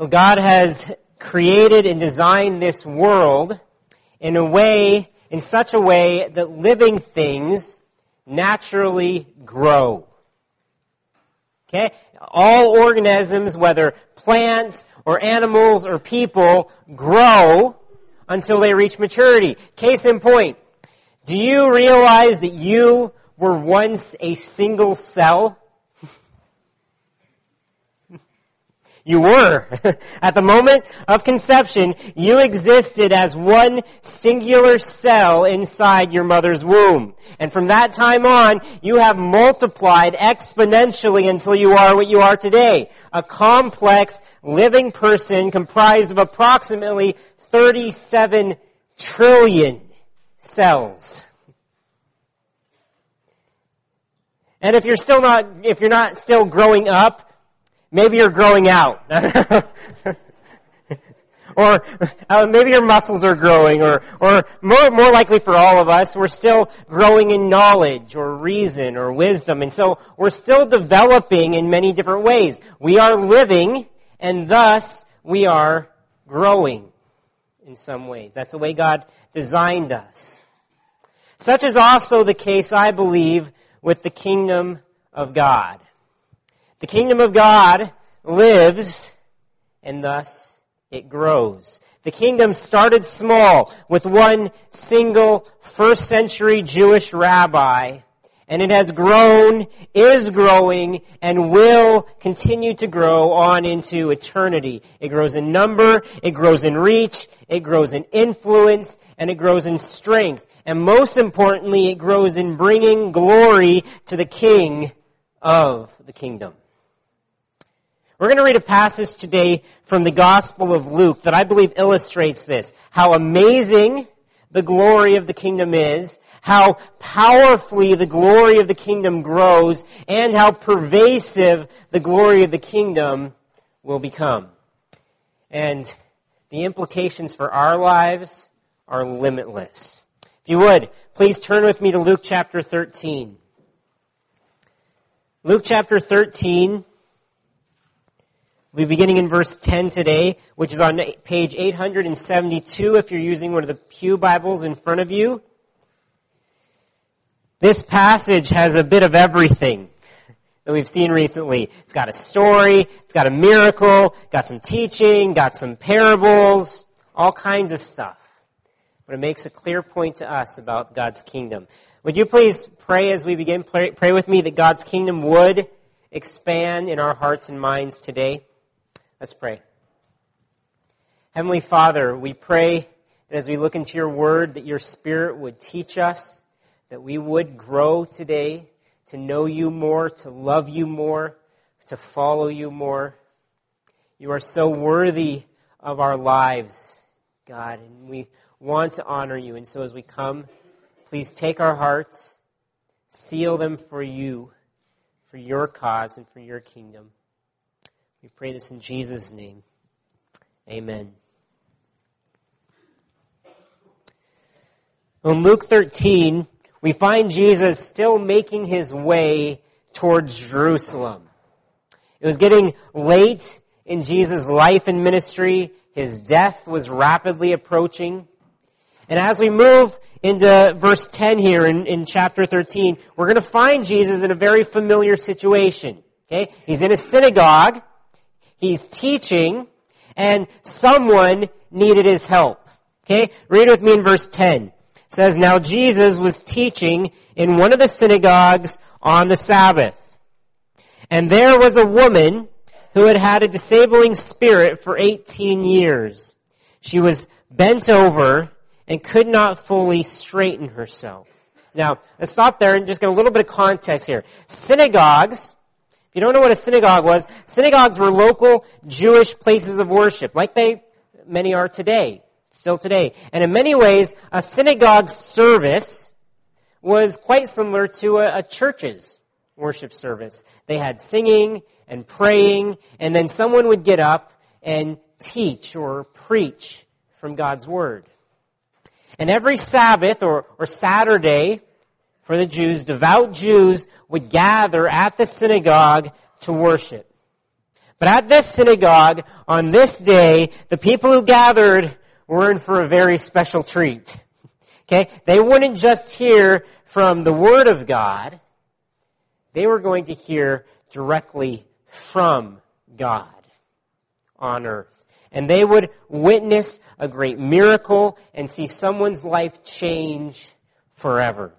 Well, God has created and designed this world in a way, in such a way that living things naturally grow. Okay? All organisms, whether plants or animals or people, grow until they reach maturity. Case in point, do you realize that you were once a single cell? You were. At the moment of conception, you existed as one singular cell inside your mother's womb. And from that time on, you have multiplied exponentially until you are what you are today. A complex, living person comprised of approximately 37 trillion cells. And if you're still not, if you're not still growing up, Maybe you're growing out. or uh, maybe your muscles are growing, or, or more, more likely for all of us, we're still growing in knowledge, or reason, or wisdom. And so we're still developing in many different ways. We are living, and thus we are growing in some ways. That's the way God designed us. Such is also the case, I believe, with the kingdom of God. The kingdom of God lives and thus it grows. The kingdom started small with one single first century Jewish rabbi and it has grown, is growing, and will continue to grow on into eternity. It grows in number, it grows in reach, it grows in influence, and it grows in strength. And most importantly, it grows in bringing glory to the King of the kingdom. We're going to read a passage today from the Gospel of Luke that I believe illustrates this. How amazing the glory of the kingdom is, how powerfully the glory of the kingdom grows, and how pervasive the glory of the kingdom will become. And the implications for our lives are limitless. If you would, please turn with me to Luke chapter 13. Luke chapter 13 We'll be beginning in verse 10 today, which is on page 872 if you're using one of the Pew Bibles in front of you. This passage has a bit of everything that we've seen recently. It's got a story, it's got a miracle, got some teaching, got some parables, all kinds of stuff. But it makes a clear point to us about God's kingdom. Would you please pray as we begin? Pray, pray with me that God's kingdom would expand in our hearts and minds today. Let's pray. Heavenly Father, we pray that as we look into your word, that your spirit would teach us, that we would grow today to know you more, to love you more, to follow you more. You are so worthy of our lives, God, and we want to honor you. And so as we come, please take our hearts, seal them for you, for your cause, and for your kingdom. We pray this in Jesus' name. Amen. In Luke 13, we find Jesus still making his way towards Jerusalem. It was getting late in Jesus' life and ministry. His death was rapidly approaching. And as we move into verse 10 here in, in chapter 13, we're going to find Jesus in a very familiar situation. Okay? He's in a synagogue He's teaching, and someone needed his help. Okay? Read with me in verse 10. It says, Now Jesus was teaching in one of the synagogues on the Sabbath. And there was a woman who had had a disabling spirit for 18 years. She was bent over and could not fully straighten herself. Now, let's stop there and just get a little bit of context here. Synagogues if you don't know what a synagogue was, synagogues were local Jewish places of worship, like they many are today, still today. And in many ways, a synagogue service was quite similar to a, a church's worship service. They had singing and praying, and then someone would get up and teach or preach from God's Word. And every Sabbath or, or Saturday, for the Jews, devout Jews would gather at the synagogue to worship. But at this synagogue, on this day, the people who gathered were in for a very special treat. Okay? They wouldn't just hear from the Word of God, they were going to hear directly from God on earth. And they would witness a great miracle and see someone's life change forever.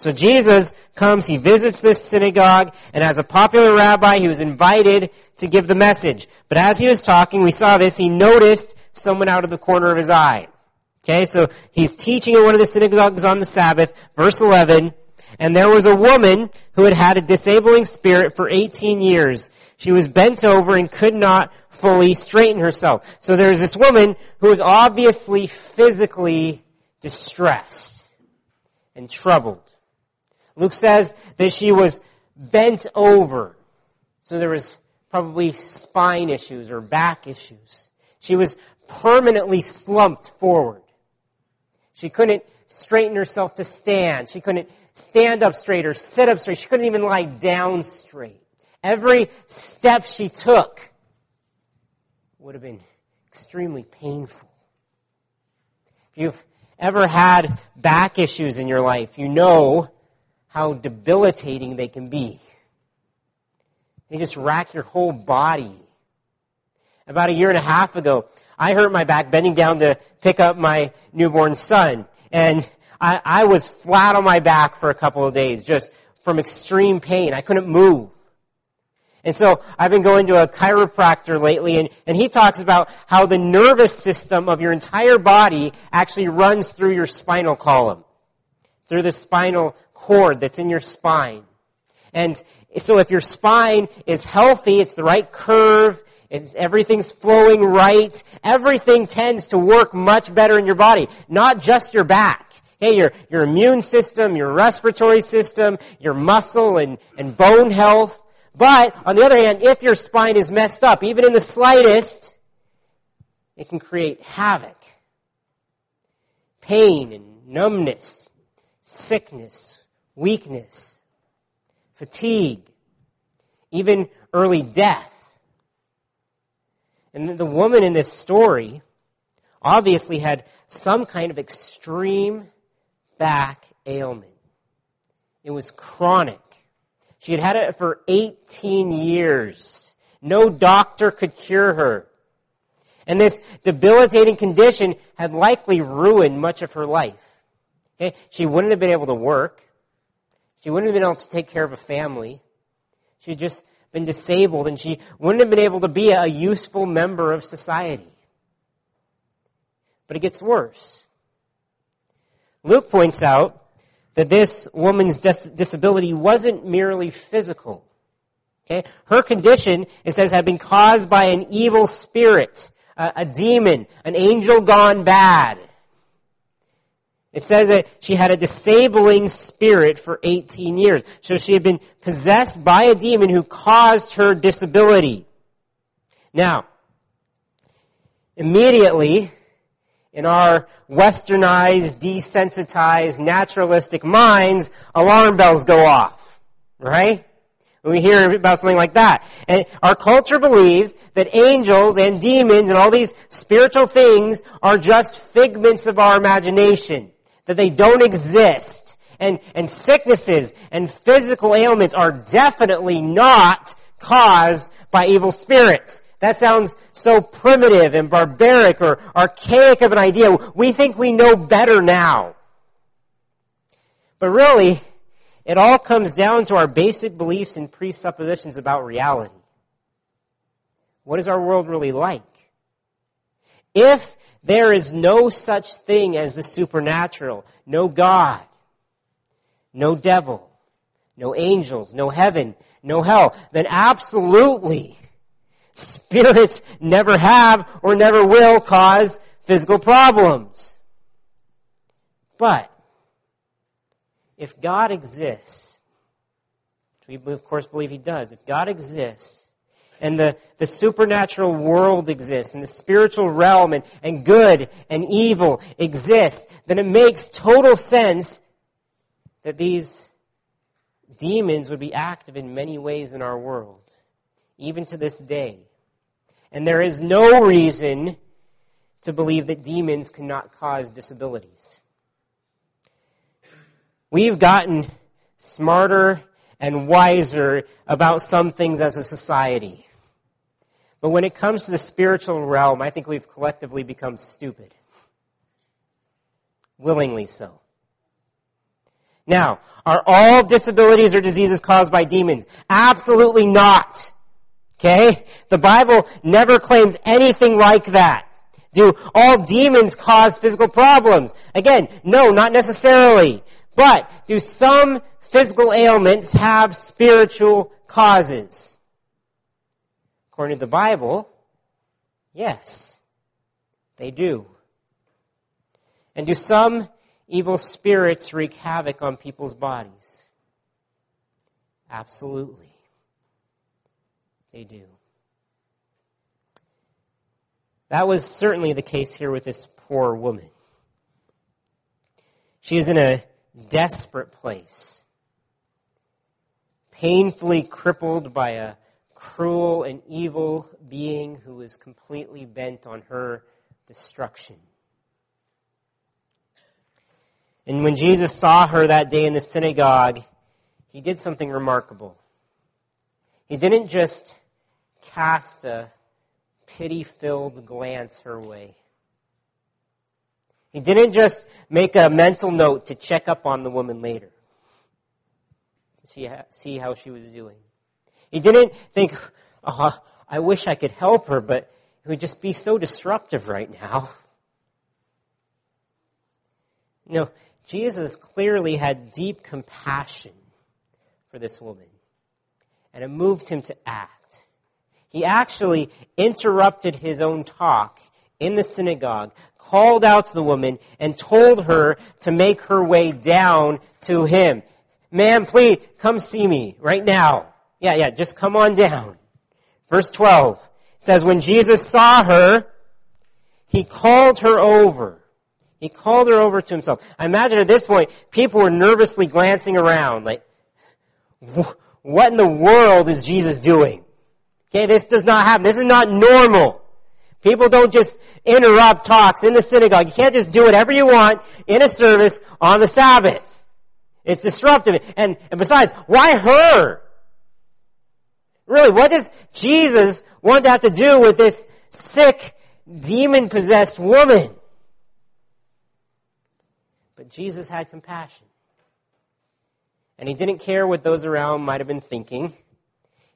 So Jesus comes, he visits this synagogue, and as a popular rabbi, he was invited to give the message. But as he was talking, we saw this, he noticed someone out of the corner of his eye. Okay, so he's teaching in one of the synagogues on the Sabbath, verse 11, and there was a woman who had had a disabling spirit for 18 years. She was bent over and could not fully straighten herself. So there's this woman who was obviously physically distressed and troubled. Luke says that she was bent over. So there was probably spine issues or back issues. She was permanently slumped forward. She couldn't straighten herself to stand. She couldn't stand up straight or sit up straight. She couldn't even lie down straight. Every step she took would have been extremely painful. If you've ever had back issues in your life, you know how debilitating they can be. They just rack your whole body. About a year and a half ago, I hurt my back bending down to pick up my newborn son. And I, I was flat on my back for a couple of days, just from extreme pain. I couldn't move. And so I've been going to a chiropractor lately and, and he talks about how the nervous system of your entire body actually runs through your spinal column. Through the spinal cord that's in your spine. And so if your spine is healthy, it's the right curve, it's, everything's flowing right, everything tends to work much better in your body. Not just your back. Hey, your, your immune system, your respiratory system, your muscle and, and bone health. But, on the other hand, if your spine is messed up, even in the slightest, it can create havoc. Pain and numbness, sickness, weakness, fatigue, even early death. And the woman in this story obviously had some kind of extreme back ailment. It was chronic. She had had it for 18 years. No doctor could cure her. And this debilitating condition had likely ruined much of her life. Okay? She wouldn't have been able to work. She wouldn't have been able to take care of a family. She'd just been disabled and she wouldn't have been able to be a useful member of society. But it gets worse. Luke points out that this woman's dis- disability wasn't merely physical. Okay? Her condition, it says, had been caused by an evil spirit, a, a demon, an angel gone bad. It says that she had a disabling spirit for 18 years. So she had been possessed by a demon who caused her disability. Now, immediately, in our westernized, desensitized, naturalistic minds, alarm bells go off. Right? When we hear about something like that. And our culture believes that angels and demons and all these spiritual things are just figments of our imagination. That they don't exist. And, and sicknesses and physical ailments are definitely not caused by evil spirits. That sounds so primitive and barbaric or archaic of an idea. We think we know better now. But really, it all comes down to our basic beliefs and presuppositions about reality. What is our world really like? If there is no such thing as the supernatural, no God, no devil, no angels, no heaven, no hell, then absolutely Spirits never have or never will cause physical problems. But, if God exists, which we of course believe He does, if God exists, and the, the supernatural world exists, and the spiritual realm, and, and good and evil exists, then it makes total sense that these demons would be active in many ways in our world even to this day. And there is no reason to believe that demons cannot cause disabilities. We've gotten smarter and wiser about some things as a society. But when it comes to the spiritual realm, I think we've collectively become stupid. Willingly so. Now, are all disabilities or diseases caused by demons? Absolutely not. Okay? The Bible never claims anything like that. Do all demons cause physical problems? Again, no, not necessarily. But do some physical ailments have spiritual causes? According to the Bible, yes, they do. And do some evil spirits wreak havoc on people's bodies? Absolutely. They do. That was certainly the case here with this poor woman. She is in a desperate place, painfully crippled by a cruel and evil being who is completely bent on her destruction. And when Jesus saw her that day in the synagogue, he did something remarkable. He didn't just cast a pity filled glance her way. He didn't just make a mental note to check up on the woman later, to see how she was doing. He didn't think, oh, I wish I could help her, but it would just be so disruptive right now. No, Jesus clearly had deep compassion for this woman, and it moved him to act. He actually interrupted his own talk in the synagogue, called out to the woman, and told her to make her way down to him. Ma'am, please come see me right now. Yeah, yeah, just come on down. Verse 12 says, When Jesus saw her, he called her over. He called her over to himself. I imagine at this point, people were nervously glancing around, like, what in the world is Jesus doing? Okay, this does not happen. This is not normal. People don't just interrupt talks in the synagogue. You can't just do whatever you want in a service on the Sabbath. It's disruptive. And, and besides, why her? Really, what does Jesus want to have to do with this sick, demon-possessed woman? But Jesus had compassion. And he didn't care what those around might have been thinking.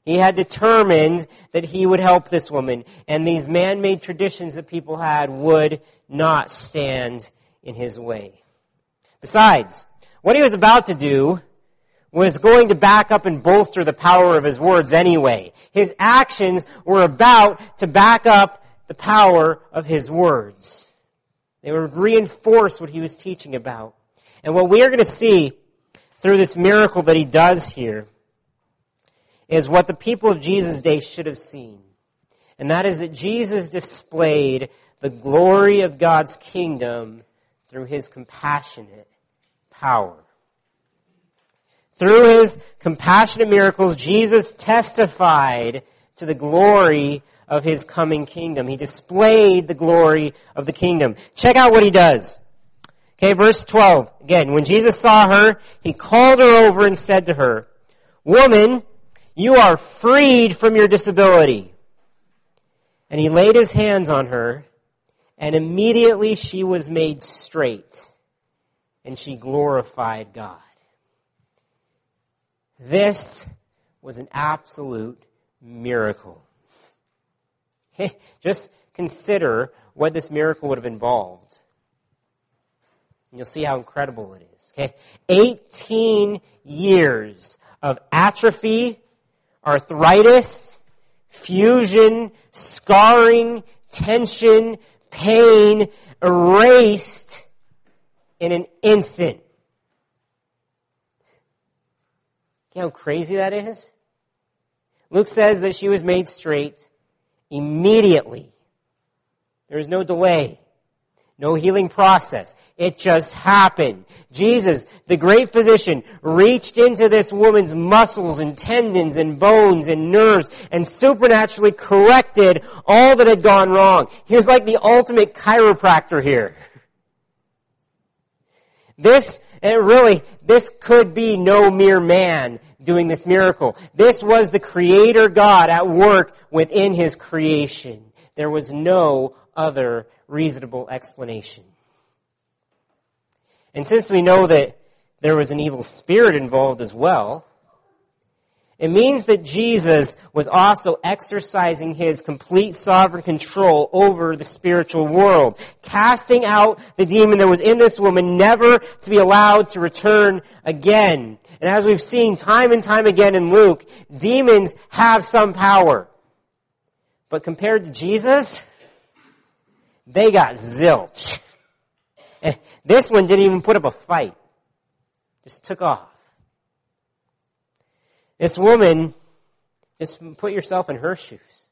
He had determined that he would help this woman, and these man-made traditions that people had would not stand in his way. Besides, what he was about to do was going to back up and bolster the power of his words anyway. His actions were about to back up the power of his words. They would reinforce what he was teaching about. And what we are going to see through this miracle that he does here is what the people of Jesus' day should have seen. And that is that Jesus displayed the glory of God's kingdom through his compassionate power. Through his compassionate miracles, Jesus testified to the glory of his coming kingdom. He displayed the glory of the kingdom. Check out what he does. Okay, verse 12. Again, when Jesus saw her, he called her over and said to her, Woman, you are freed from your disability. And he laid his hands on her, and immediately she was made straight, and she glorified God. This was an absolute miracle. Just consider what this miracle would have involved. You'll see how incredible it is. Okay? 18 years of atrophy, arthritis, fusion, scarring, tension, pain, erased in an instant. Know how crazy that is? Luke says that she was made straight immediately. There is no delay. No healing process. It just happened. Jesus, the great physician, reached into this woman's muscles and tendons and bones and nerves and supernaturally corrected all that had gone wrong. He was like the ultimate chiropractor here. This, eh, really, this could be no mere man doing this miracle. This was the creator God at work within his creation. There was no other reasonable explanation. And since we know that there was an evil spirit involved as well, it means that Jesus was also exercising his complete sovereign control over the spiritual world, casting out the demon that was in this woman, never to be allowed to return again. And as we've seen time and time again in Luke, demons have some power. But compared to Jesus, they got zilch. And this one didn't even put up a fight. Just took off. This woman, just put yourself in her shoes.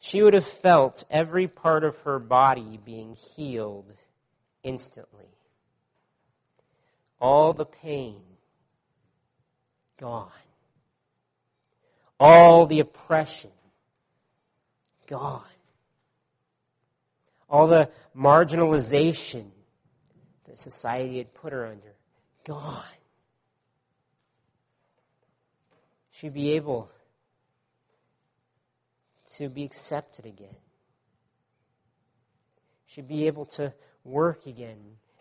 She would have felt every part of her body being healed instantly. All the pain gone. All the oppression gone all the marginalization that society had put her under, gone. She'd be able to be accepted again. She'd be able to work again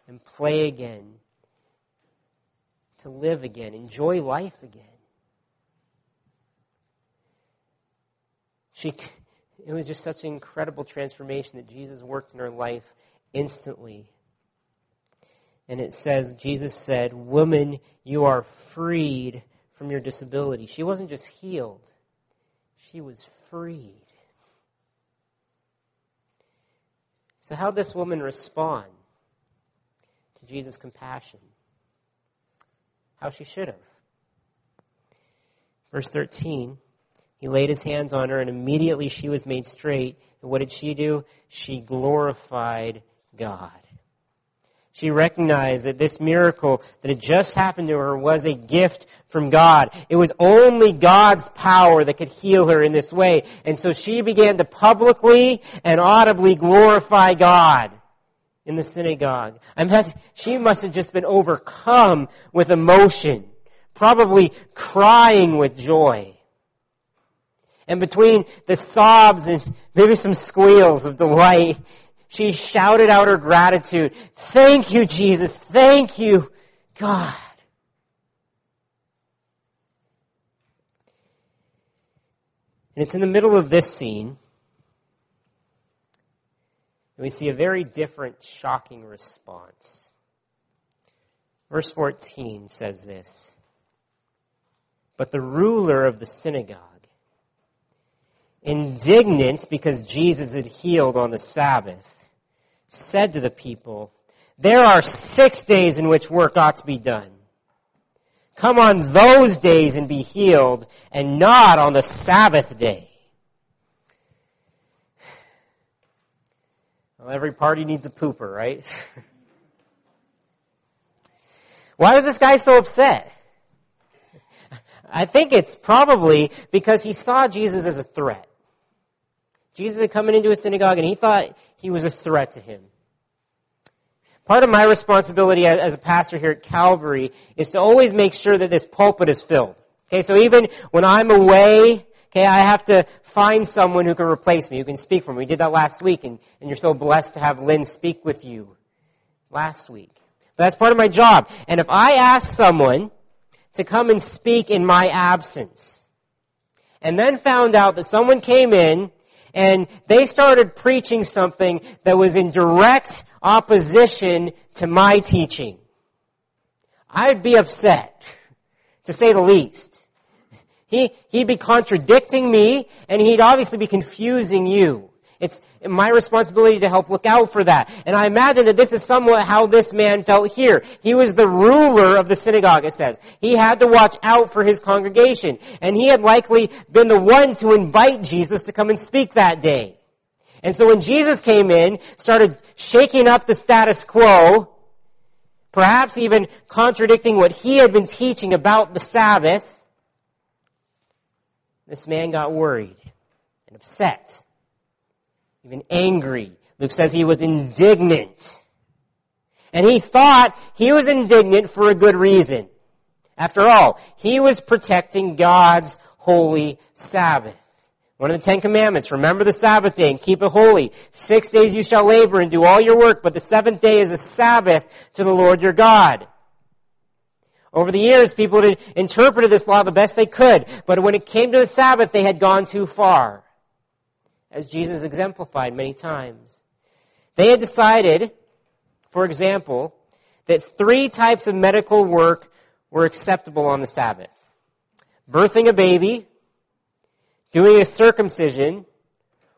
and play again, to live again, enjoy life again. She it was just such an incredible transformation that Jesus worked in her life instantly. And it says, Jesus said, Woman, you are freed from your disability. She wasn't just healed, she was freed. So, how this woman respond to Jesus' compassion? How she should have. Verse 13 he laid his hands on her, and immediately she was made straight. And what did she do? She glorified God. She recognized that this miracle that had just happened to her was a gift from God. It was only God's power that could heal her in this way. And so she began to publicly and audibly glorify God in the synagogue. I mean, she must have just been overcome with emotion, probably crying with joy. And between the sobs and maybe some squeals of delight, she shouted out her gratitude. Thank you, Jesus. Thank you, God. And it's in the middle of this scene and we see a very different, shocking response. Verse 14 says this But the ruler of the synagogue, indignant because Jesus had healed on the Sabbath, said to the people, There are six days in which work ought to be done. Come on those days and be healed, and not on the Sabbath day. Well, every party needs a pooper, right? Why was this guy so upset? I think it's probably because he saw Jesus as a threat. Jesus had come into a synagogue and he thought he was a threat to him. Part of my responsibility as a pastor here at Calvary is to always make sure that this pulpit is filled. Okay, so even when I'm away, okay, I have to find someone who can replace me, who can speak for me. We did that last week, and, and you're so blessed to have Lynn speak with you last week. But that's part of my job. And if I ask someone to come and speak in my absence, and then found out that someone came in and they started preaching something that was in direct opposition to my teaching. I'd be upset, to say the least. He, he'd be contradicting me, and he'd obviously be confusing you. It's my responsibility to help look out for that. And I imagine that this is somewhat how this man felt here. He was the ruler of the synagogue, it says. He had to watch out for his congregation. And he had likely been the one to invite Jesus to come and speak that day. And so when Jesus came in, started shaking up the status quo, perhaps even contradicting what he had been teaching about the Sabbath, this man got worried and upset, even angry. Luke says he was indignant. And he thought he was indignant for a good reason. After all, he was protecting God's holy Sabbath. One of the Ten Commandments, remember the Sabbath day and keep it holy. Six days you shall labor and do all your work, but the seventh day is a Sabbath to the Lord your God. Over the years, people had interpreted this law the best they could, but when it came to the Sabbath, they had gone too far, as Jesus exemplified many times. They had decided, for example, that three types of medical work were acceptable on the Sabbath. Birthing a baby, doing a circumcision,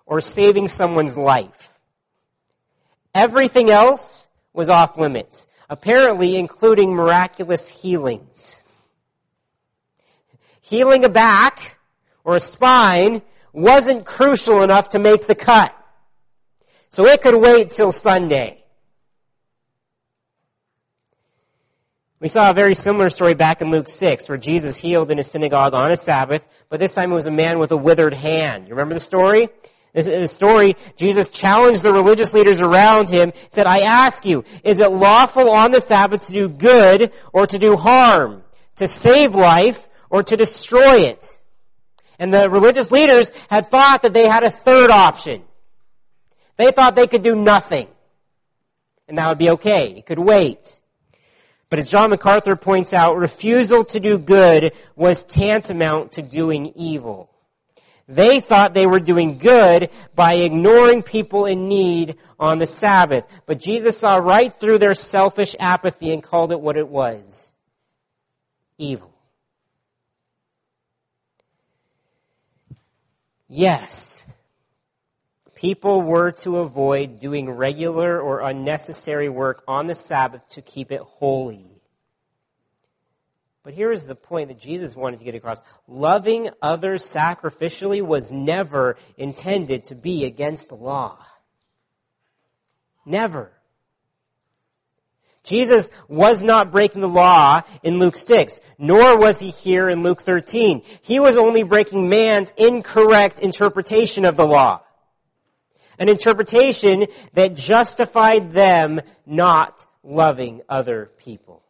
or saving someone's life. Everything else was off limits, apparently including miraculous healings. Healing a back or a spine wasn't crucial enough to make the cut. So it could wait till Sunday. We saw a very similar story back in Luke 6 where Jesus healed in a synagogue on a Sabbath, but this time it was a man with a withered hand. You remember the story? The story, Jesus challenged the religious leaders around him, said, I ask you, is it lawful on the Sabbath to do good or to do harm? To save life or to destroy it? And the religious leaders had thought that they had a third option. They thought they could do nothing. And that would be okay. It could wait. But as John MacArthur points out, refusal to do good was tantamount to doing evil. They thought they were doing good by ignoring people in need on the Sabbath. But Jesus saw right through their selfish apathy and called it what it was. Evil. Yes, people were to avoid doing regular or unnecessary work on the Sabbath to keep it holy. But here is the point that Jesus wanted to get across. Loving others sacrificially was never intended to be against the law. Never. Jesus was not breaking the law in Luke 6, nor was he here in Luke 13. He was only breaking man's incorrect interpretation of the law an interpretation that justified them not loving other people.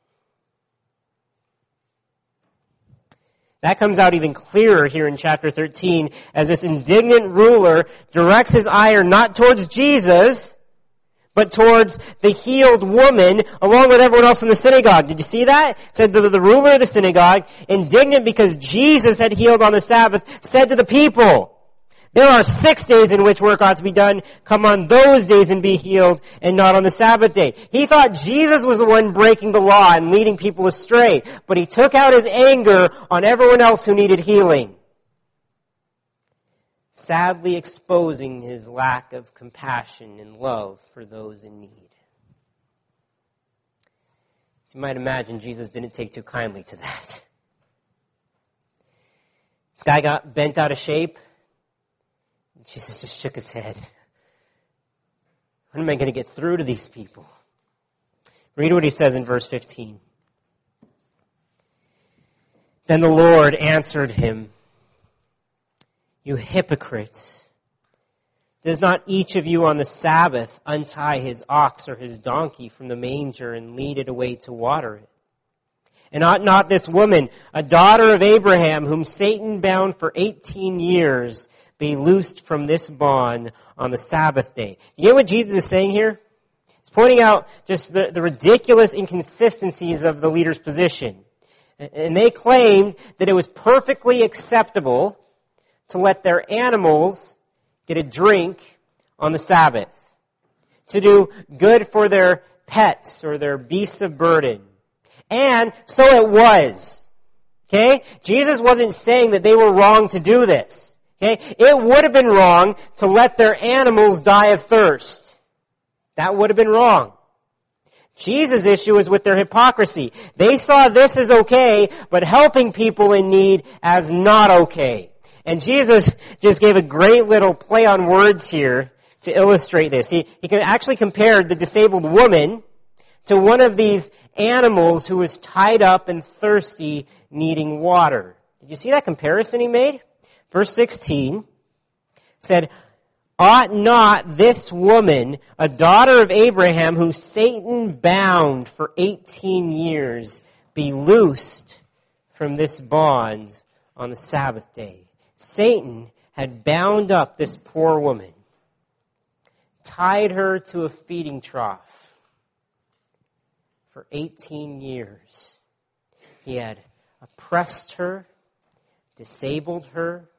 That comes out even clearer here in chapter 13 as this indignant ruler directs his ire not towards Jesus, but towards the healed woman along with everyone else in the synagogue. Did you see that? It said the, the ruler of the synagogue, indignant because Jesus had healed on the Sabbath, said to the people, there are six days in which work ought to be done. Come on those days and be healed and not on the Sabbath day. He thought Jesus was the one breaking the law and leading people astray, but he took out his anger on everyone else who needed healing. Sadly exposing his lack of compassion and love for those in need. So you might imagine Jesus didn't take too kindly to that. This guy got bent out of shape Jesus just shook his head. When am I going to get through to these people? Read what he says in verse 15. Then the Lord answered him, You hypocrites! Does not each of you on the Sabbath untie his ox or his donkey from the manger and lead it away to water it? And ought not this woman, a daughter of Abraham, whom Satan bound for 18 years, be loosed from this bond on the Sabbath day. You get what Jesus is saying here? He's pointing out just the, the ridiculous inconsistencies of the leader's position. And they claimed that it was perfectly acceptable to let their animals get a drink on the Sabbath. To do good for their pets or their beasts of burden. And so it was. Okay? Jesus wasn't saying that they were wrong to do this. Okay? It would have been wrong to let their animals die of thirst. That would have been wrong. Jesus' issue is with their hypocrisy. They saw this as okay, but helping people in need as not okay. And Jesus just gave a great little play on words here, to illustrate this. He, he actually compared the disabled woman to one of these animals who was tied up and thirsty, needing water. Did you see that comparison he made? Verse 16 said, Ought not this woman, a daughter of Abraham, who Satan bound for 18 years, be loosed from this bond on the Sabbath day? Satan had bound up this poor woman, tied her to a feeding trough for 18 years. He had oppressed her, disabled her,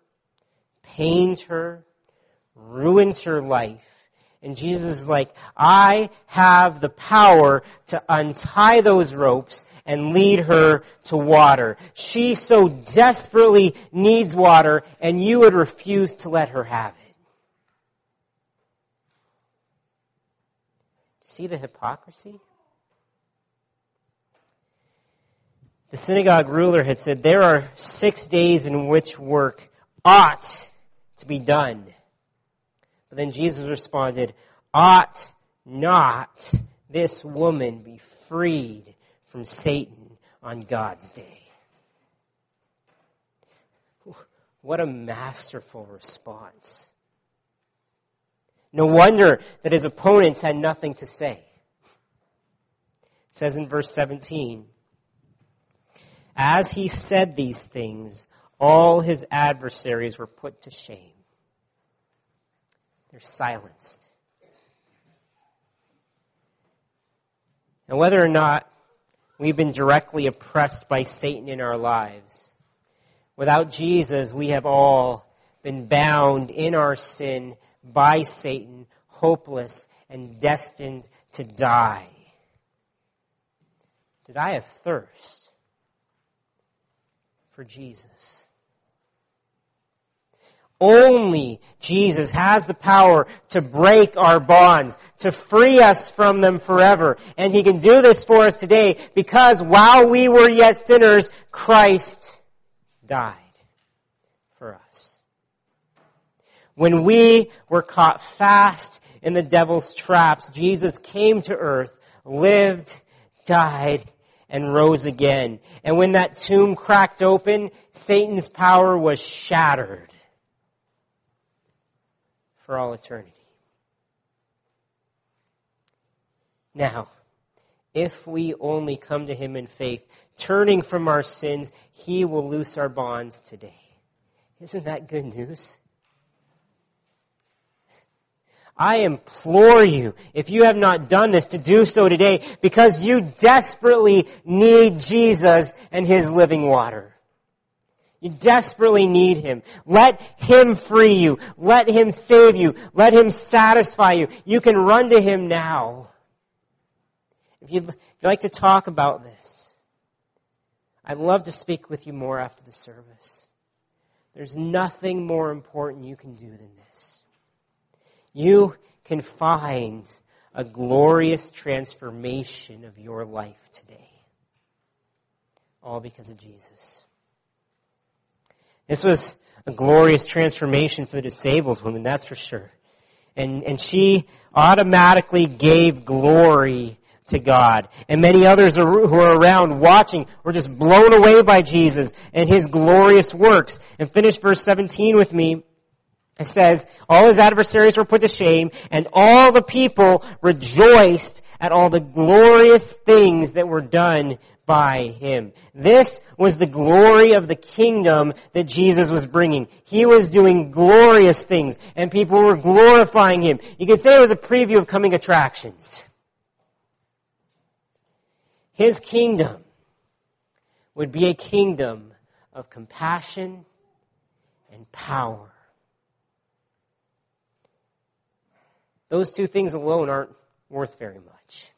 pained her, ruined her life. And Jesus is like, I have the power to untie those ropes and lead her to water. She so desperately needs water, and you would refuse to let her have it. See the hypocrisy? The synagogue ruler had said, There are six days in which work ought to be done but then Jesus responded, Ought not this woman be freed from Satan on God's day? What a masterful response. No wonder that his opponents had nothing to say. It says in verse 17, As he said these things, all his adversaries were put to shame they're silenced. And whether or not we've been directly oppressed by Satan in our lives, without Jesus, we have all been bound in our sin by Satan, hopeless and destined to die. Did I have thirst for Jesus? Only Jesus has the power to break our bonds, to free us from them forever. And He can do this for us today because while we were yet sinners, Christ died for us. When we were caught fast in the devil's traps, Jesus came to earth, lived, died, and rose again. And when that tomb cracked open, Satan's power was shattered for all eternity. Now, if we only come to Him in faith, turning from our sins, He will loose our bonds today. Isn't that good news? I implore you, if you have not done this, to do so today because you desperately need Jesus and His living water. You desperately need Him. Let Him free you. Let Him save you. Let Him satisfy you. You can run to Him now. If you'd, if you'd like to talk about this, I'd love to speak with you more after the service. There's nothing more important you can do than this. You can find a glorious transformation of your life today. All because of Jesus. This was a glorious transformation for the disabled woman, that's for sure. And, and she automatically gave glory to God. And many others who are around watching were just blown away by Jesus and his glorious works. And finish verse 17 with me. It says, all his adversaries were put to shame, and all the people rejoiced at all the glorious things that were done by him. This was the glory of the kingdom that Jesus was bringing. He was doing glorious things and people were glorifying him. You could say it was a preview of coming attractions. His kingdom would be a kingdom of compassion and power. Those two things alone aren't worth very much.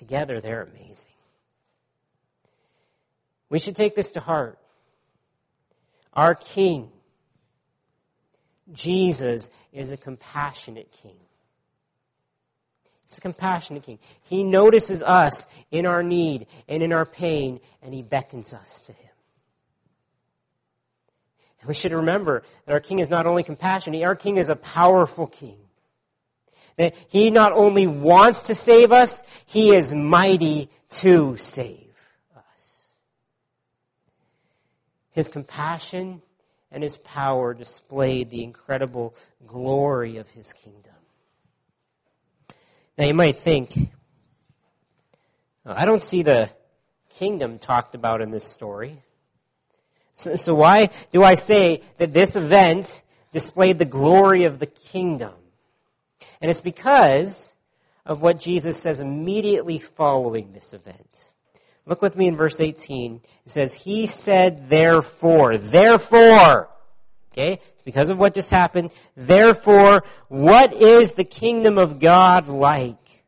Together, they're amazing. We should take this to heart. Our King, Jesus, is a compassionate King. He's a compassionate King. He notices us in our need and in our pain, and He beckons us to Him. And we should remember that our king is not only compassionate, our king is a powerful king. That he not only wants to save us, he is mighty to save us. His compassion and his power displayed the incredible glory of his kingdom. Now you might think, I don't see the kingdom talked about in this story. So, so why do I say that this event displayed the glory of the kingdom? And it's because of what Jesus says immediately following this event. Look with me in verse 18. It says, He said, therefore, therefore. Okay? It's because of what just happened. Therefore, what is the kingdom of God like?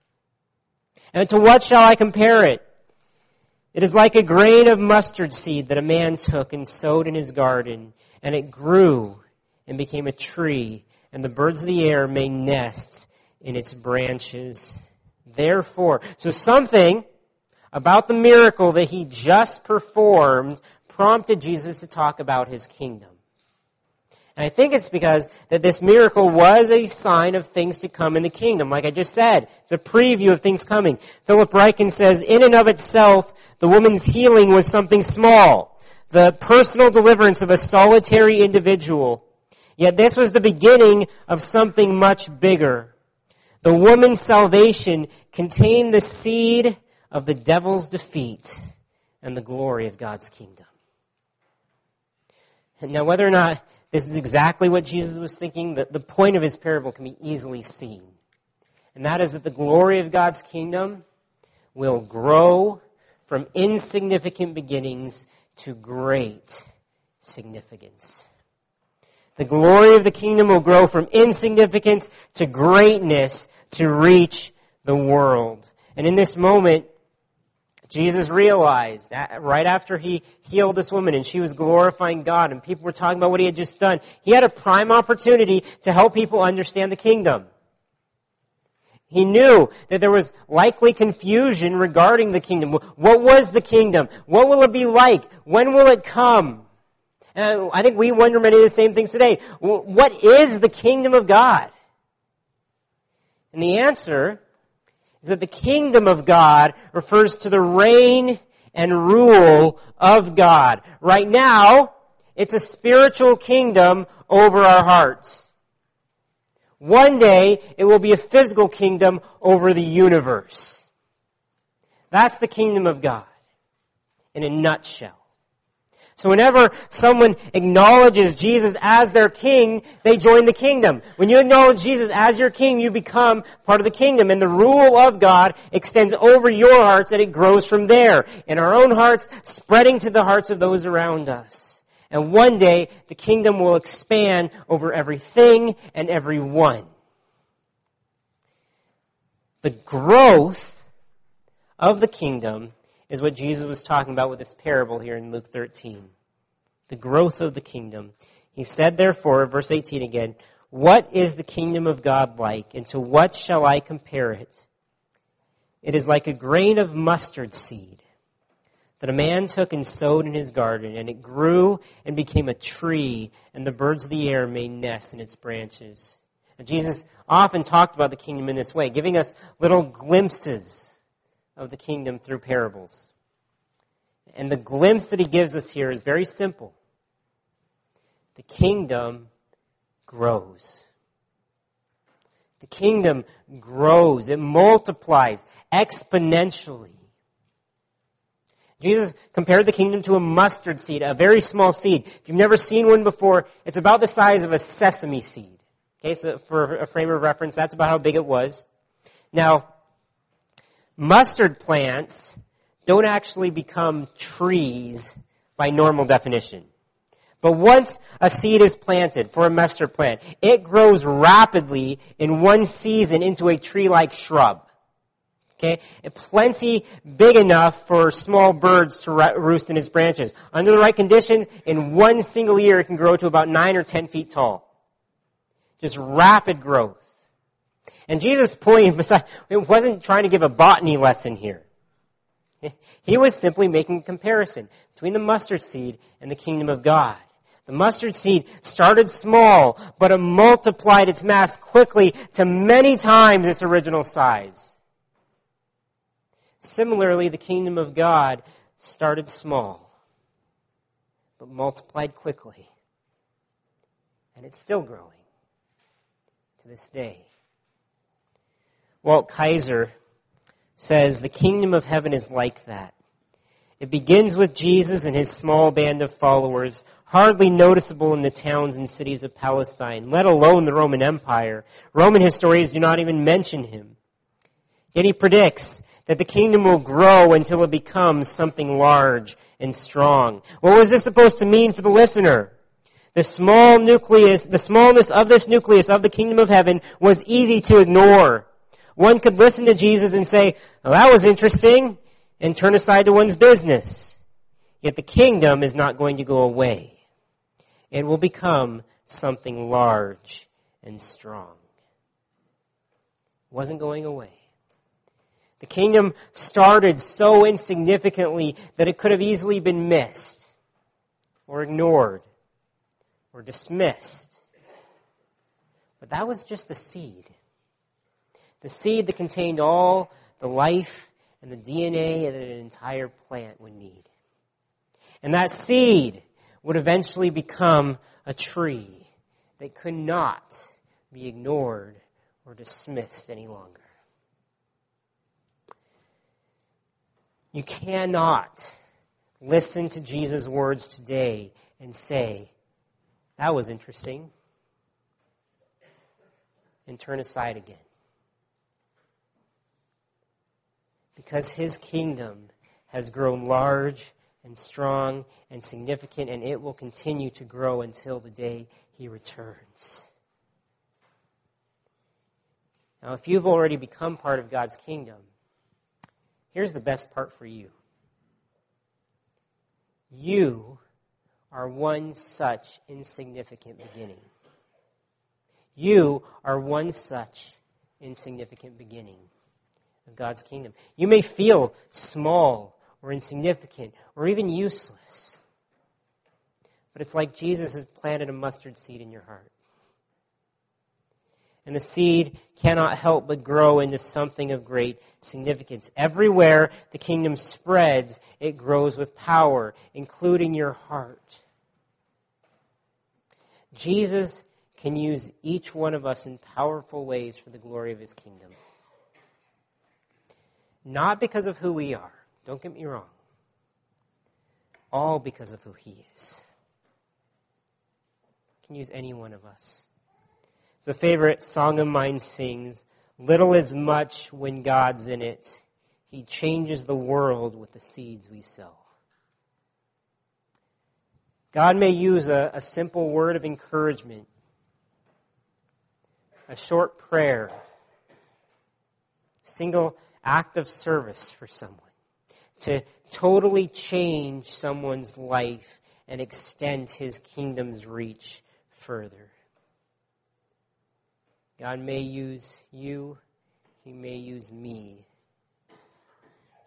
And to what shall I compare it? It is like a grain of mustard seed that a man took and sowed in his garden, and it grew and became a tree, and the birds of the air made nests in its branches. Therefore, so something about the miracle that he just performed prompted Jesus to talk about his kingdom. And I think it's because that this miracle was a sign of things to come in the kingdom. Like I just said, it's a preview of things coming. Philip Ryken says, in and of itself, the woman's healing was something small. The personal deliverance of a solitary individual. Yet this was the beginning of something much bigger. The woman's salvation contained the seed of the devil's defeat and the glory of God's kingdom. And now whether or not this is exactly what Jesus was thinking. The, the point of his parable can be easily seen. And that is that the glory of God's kingdom will grow from insignificant beginnings to great significance. The glory of the kingdom will grow from insignificance to greatness to reach the world. And in this moment, Jesus realized that right after he healed this woman and she was glorifying God and people were talking about what he had just done, he had a prime opportunity to help people understand the kingdom. He knew that there was likely confusion regarding the kingdom. What was the kingdom? What will it be like? When will it come? And I think we wonder many of the same things today. What is the kingdom of God? And the answer is that the kingdom of God refers to the reign and rule of God. Right now, it's a spiritual kingdom over our hearts. One day, it will be a physical kingdom over the universe. That's the kingdom of God in a nutshell. So whenever someone acknowledges Jesus as their king, they join the kingdom. When you acknowledge Jesus as your king, you become part of the kingdom. And the rule of God extends over your hearts and it grows from there. In our own hearts, spreading to the hearts of those around us. And one day, the kingdom will expand over everything and everyone. The growth of the kingdom is what Jesus was talking about with this parable here in Luke 13. The growth of the kingdom. He said, therefore, verse 18 again, What is the kingdom of God like, and to what shall I compare it? It is like a grain of mustard seed that a man took and sowed in his garden, and it grew and became a tree, and the birds of the air made nests in its branches. And Jesus often talked about the kingdom in this way, giving us little glimpses of the kingdom through parables. And the glimpse that he gives us here is very simple. The kingdom grows. The kingdom grows. It multiplies exponentially. Jesus compared the kingdom to a mustard seed, a very small seed. If you've never seen one before, it's about the size of a sesame seed. Okay, so for a frame of reference, that's about how big it was. Now, mustard plants don't actually become trees by normal definition. But once a seed is planted for a mustard plant, it grows rapidly in one season into a tree-like shrub. Okay? And plenty big enough for small birds to roost in its branches. Under the right conditions, in one single year, it can grow to about nine or ten feet tall. Just rapid growth. And Jesus' point it wasn't trying to give a botany lesson here. He was simply making a comparison between the mustard seed and the kingdom of God. The mustard seed started small, but it multiplied its mass quickly to many times its original size. Similarly, the kingdom of God started small, but multiplied quickly. And it's still growing to this day. Walt Kaiser says, The kingdom of heaven is like that. It begins with Jesus and his small band of followers, hardly noticeable in the towns and cities of Palestine, let alone the Roman Empire. Roman historians do not even mention him. Yet he predicts that the kingdom will grow until it becomes something large and strong. What was this supposed to mean for the listener? The small nucleus, the smallness of this nucleus of the kingdom of heaven was easy to ignore. One could listen to Jesus and say, well, that was interesting and turn aside to one's business. Yet the kingdom is not going to go away. It will become something large and strong. It wasn't going away. The kingdom started so insignificantly that it could have easily been missed or ignored or dismissed. But that was just the seed. The seed that contained all the life and the DNA that an entire plant would need. And that seed would eventually become a tree that could not be ignored or dismissed any longer. You cannot listen to Jesus' words today and say, that was interesting, and turn aside again. Because his kingdom has grown large and strong and significant, and it will continue to grow until the day he returns. Now, if you've already become part of God's kingdom, here's the best part for you. You are one such insignificant beginning. You are one such insignificant beginning of God's kingdom. You may feel small or insignificant or even useless. But it's like Jesus has planted a mustard seed in your heart. And the seed cannot help but grow into something of great significance. Everywhere the kingdom spreads, it grows with power, including your heart. Jesus can use each one of us in powerful ways for the glory of his kingdom. Not because of who we are. Don't get me wrong. All because of who He is. Can use any one of us. It's a favorite song of mine sings, Little is much when God's in it. He changes the world with the seeds we sow. God may use a, a simple word of encouragement, a short prayer, single act of service for someone, to totally change someone's life and extend his kingdom's reach further. God may use you, he may use me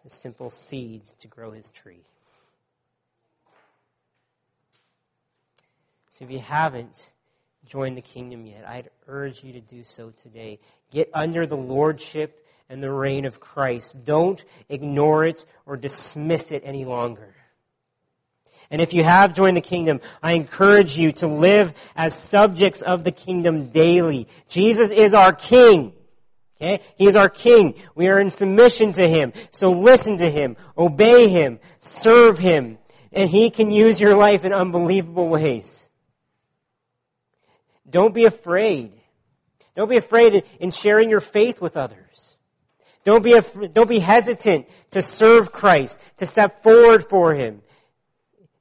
as simple seeds to grow his tree. So if you haven't joined the kingdom yet, I'd urge you to do so today. Get under the lordship and the reign of Christ. Don't ignore it or dismiss it any longer. And if you have joined the kingdom, I encourage you to live as subjects of the kingdom daily. Jesus is our king. Okay? He is our king. We are in submission to him. So listen to him, obey him, serve him, and he can use your life in unbelievable ways. Don't be afraid. Don't be afraid in sharing your faith with others. Don't be, don't be hesitant to serve Christ, to step forward for Him,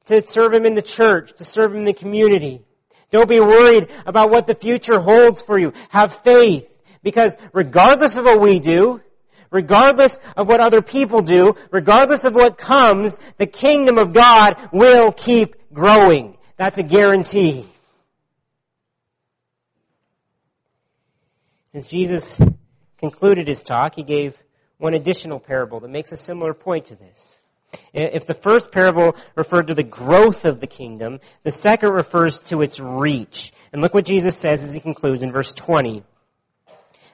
to serve Him in the church, to serve Him in the community. Don't be worried about what the future holds for you. Have faith. Because regardless of what we do, regardless of what other people do, regardless of what comes, the kingdom of God will keep growing. That's a guarantee. As Jesus concluded his talk, he gave one additional parable that makes a similar point to this. If the first parable referred to the growth of the kingdom, the second refers to its reach. And look what Jesus says as he concludes in verse 20. It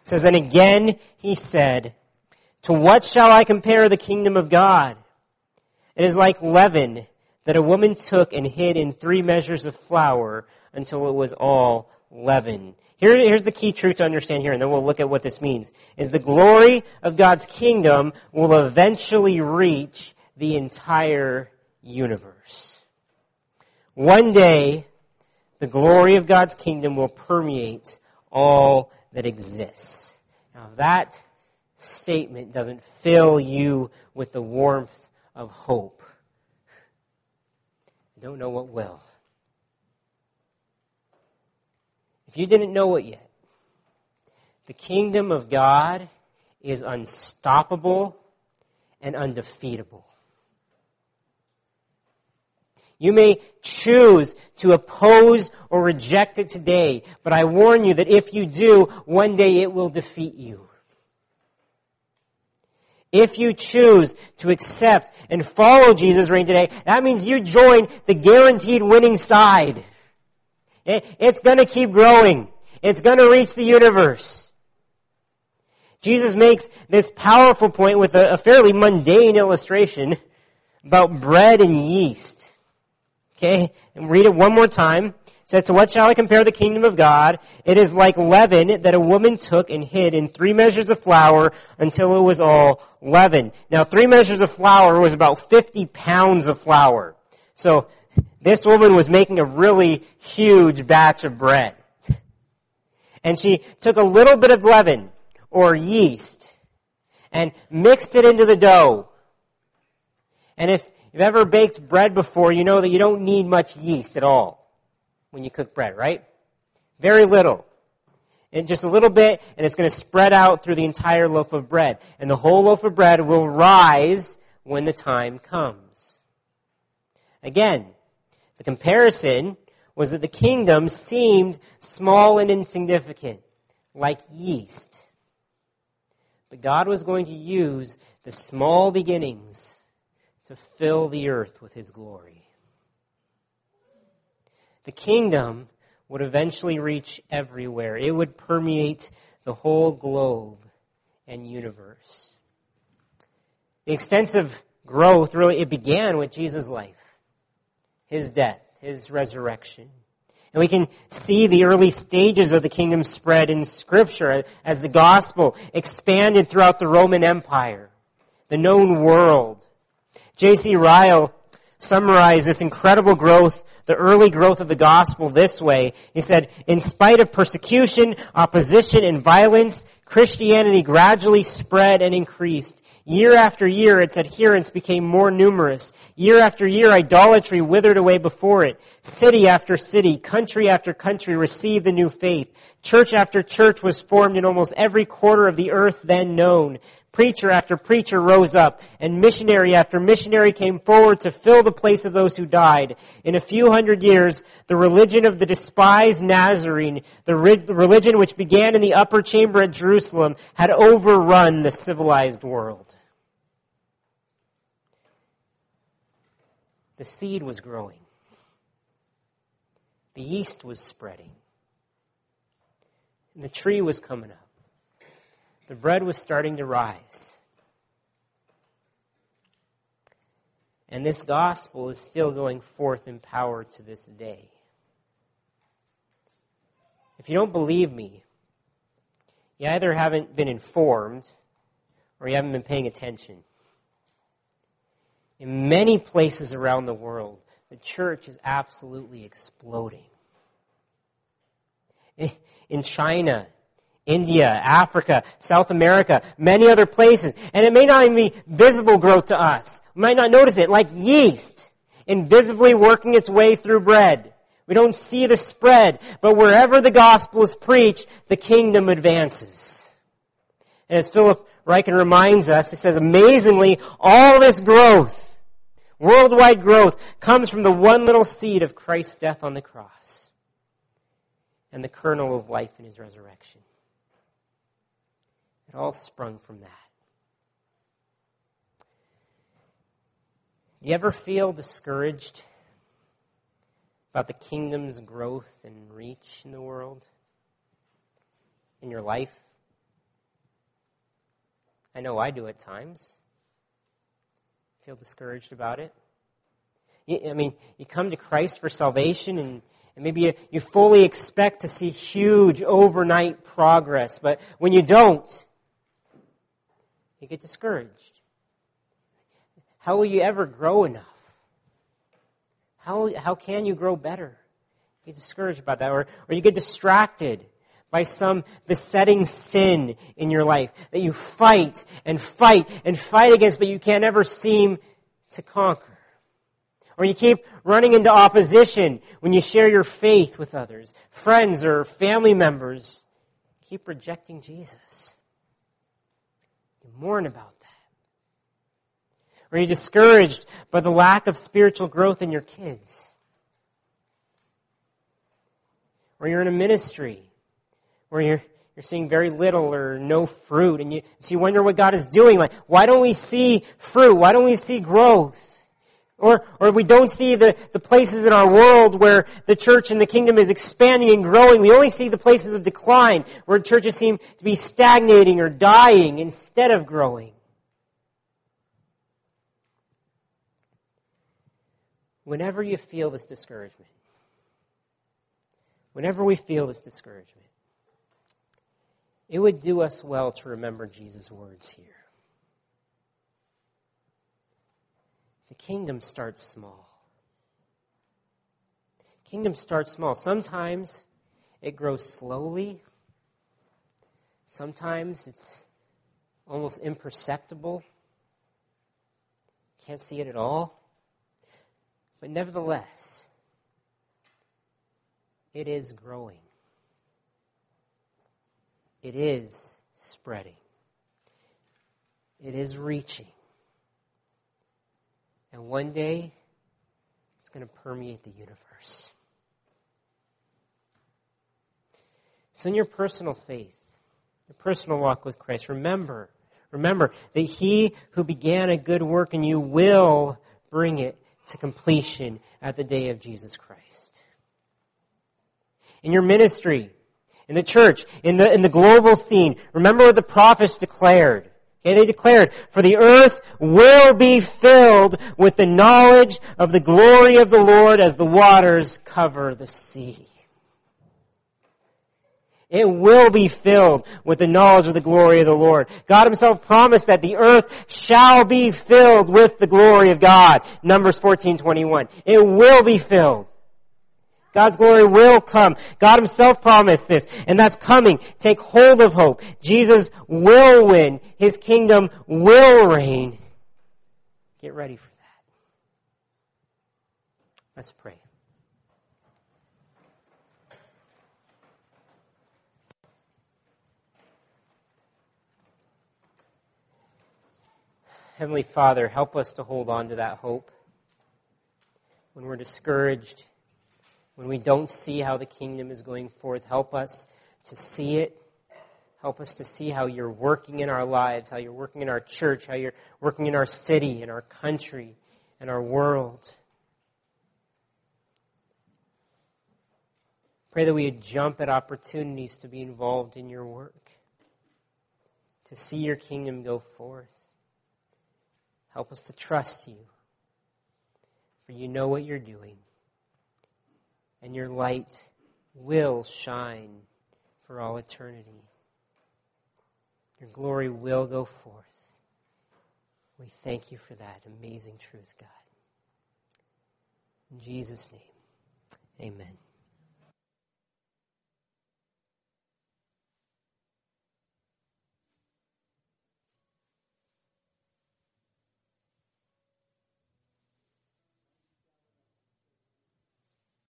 says, And again he said, To what shall I compare the kingdom of God? It is like leaven that a woman took and hid in three measures of flour until it was all leavened. Here, here's the key truth to understand here, and then we'll look at what this means. Is the glory of God's kingdom will eventually reach the entire universe. One day, the glory of God's kingdom will permeate all that exists. Now that statement doesn't fill you with the warmth of hope. I don't know what will. If you didn't know it yet, the kingdom of God is unstoppable and undefeatable. You may choose to oppose or reject it today, but I warn you that if you do, one day it will defeat you. If you choose to accept and follow Jesus' reign today, that means you join the guaranteed winning side. It's gonna keep growing. It's gonna reach the universe. Jesus makes this powerful point with a, a fairly mundane illustration about bread and yeast. Okay? And read it one more time. It says, To what shall I compare the kingdom of God? It is like leaven that a woman took and hid in three measures of flour until it was all leavened. Now, three measures of flour was about 50 pounds of flour. So, this woman was making a really huge batch of bread. And she took a little bit of leaven or yeast and mixed it into the dough. And if you've ever baked bread before, you know that you don't need much yeast at all when you cook bread, right? Very little. And just a little bit, and it's going to spread out through the entire loaf of bread. And the whole loaf of bread will rise when the time comes. Again, the comparison was that the kingdom seemed small and insignificant, like yeast. But God was going to use the small beginnings to fill the earth with his glory. The kingdom would eventually reach everywhere. It would permeate the whole globe and universe. The extensive growth really it began with Jesus' life his death, his resurrection. And we can see the early stages of the kingdom spread in scripture as the gospel expanded throughout the Roman Empire, the known world. J.C. Ryle summarized this incredible growth, the early growth of the gospel this way. He said, in spite of persecution, opposition, and violence, Christianity gradually spread and increased. Year after year, its adherents became more numerous. Year after year, idolatry withered away before it. City after city, country after country received the new faith. Church after church was formed in almost every quarter of the earth then known. Preacher after preacher rose up, and missionary after missionary came forward to fill the place of those who died. In a few hundred years, the religion of the despised Nazarene, the religion which began in the upper chamber at Jerusalem, had overrun the civilized world. The seed was growing. The yeast was spreading. And the tree was coming up. The bread was starting to rise. And this gospel is still going forth in power to this day. If you don't believe me, you either haven't been informed or you haven't been paying attention. In many places around the world, the church is absolutely exploding. In China, India, Africa, South America, many other places. And it may not even be visible growth to us. We might not notice it, like yeast, invisibly working its way through bread. We don't see the spread, but wherever the gospel is preached, the kingdom advances. And as Philip Ryken reminds us, he says, amazingly, all this growth, worldwide growth, comes from the one little seed of Christ's death on the cross and the kernel of life in his resurrection. It all sprung from that. You ever feel discouraged about the kingdom's growth and reach in the world? In your life? I know I do at times. Feel discouraged about it. I mean, you come to Christ for salvation and, and maybe you, you fully expect to see huge overnight progress, but when you don't, you get discouraged. How will you ever grow enough? How, how can you grow better? You get discouraged about that, or, or you get distracted by some besetting sin in your life that you fight and fight and fight against, but you can't ever seem to conquer. Or you keep running into opposition when you share your faith with others, friends or family members. Keep rejecting Jesus. You mourn about that. Or you're discouraged by the lack of spiritual growth in your kids. Or you're in a ministry where you're, you're seeing very little or no fruit and you, so you wonder what God is doing. Like, why don't we see fruit? Why don't we see growth? Or, or we don't see the, the places in our world where the church and the kingdom is expanding and growing. We only see the places of decline where churches seem to be stagnating or dying instead of growing. Whenever you feel this discouragement, whenever we feel this discouragement, it would do us well to remember Jesus' words here. The kingdom starts small. Kingdom starts small. Sometimes it grows slowly. Sometimes it's almost imperceptible. Can't see it at all. But nevertheless, it is growing. It is spreading. It is reaching. And one day, it's going to permeate the universe. So, in your personal faith, your personal walk with Christ, remember, remember that He who began a good work in you will bring it to completion at the day of Jesus Christ. In your ministry, in the church, in the, in the global scene, remember what the prophets declared. Okay, they declared, for the earth will be filled with the knowledge of the glory of the Lord as the waters cover the sea. It will be filled with the knowledge of the glory of the Lord. God himself promised that the earth shall be filled with the glory of God. Numbers 14, 21. It will be filled. God's glory will come. God himself promised this, and that's coming. Take hold of hope. Jesus will win. His kingdom will reign. Get ready for that. Let's pray. Heavenly Father, help us to hold on to that hope when we're discouraged when we don't see how the kingdom is going forth, help us to see it. Help us to see how you're working in our lives, how you're working in our church, how you're working in our city, in our country, in our world. Pray that we would jump at opportunities to be involved in your work, to see your kingdom go forth. Help us to trust you, for you know what you're doing and your light will shine for all eternity. Your glory will go forth. We thank you for that amazing truth, God. In Jesus' name, amen.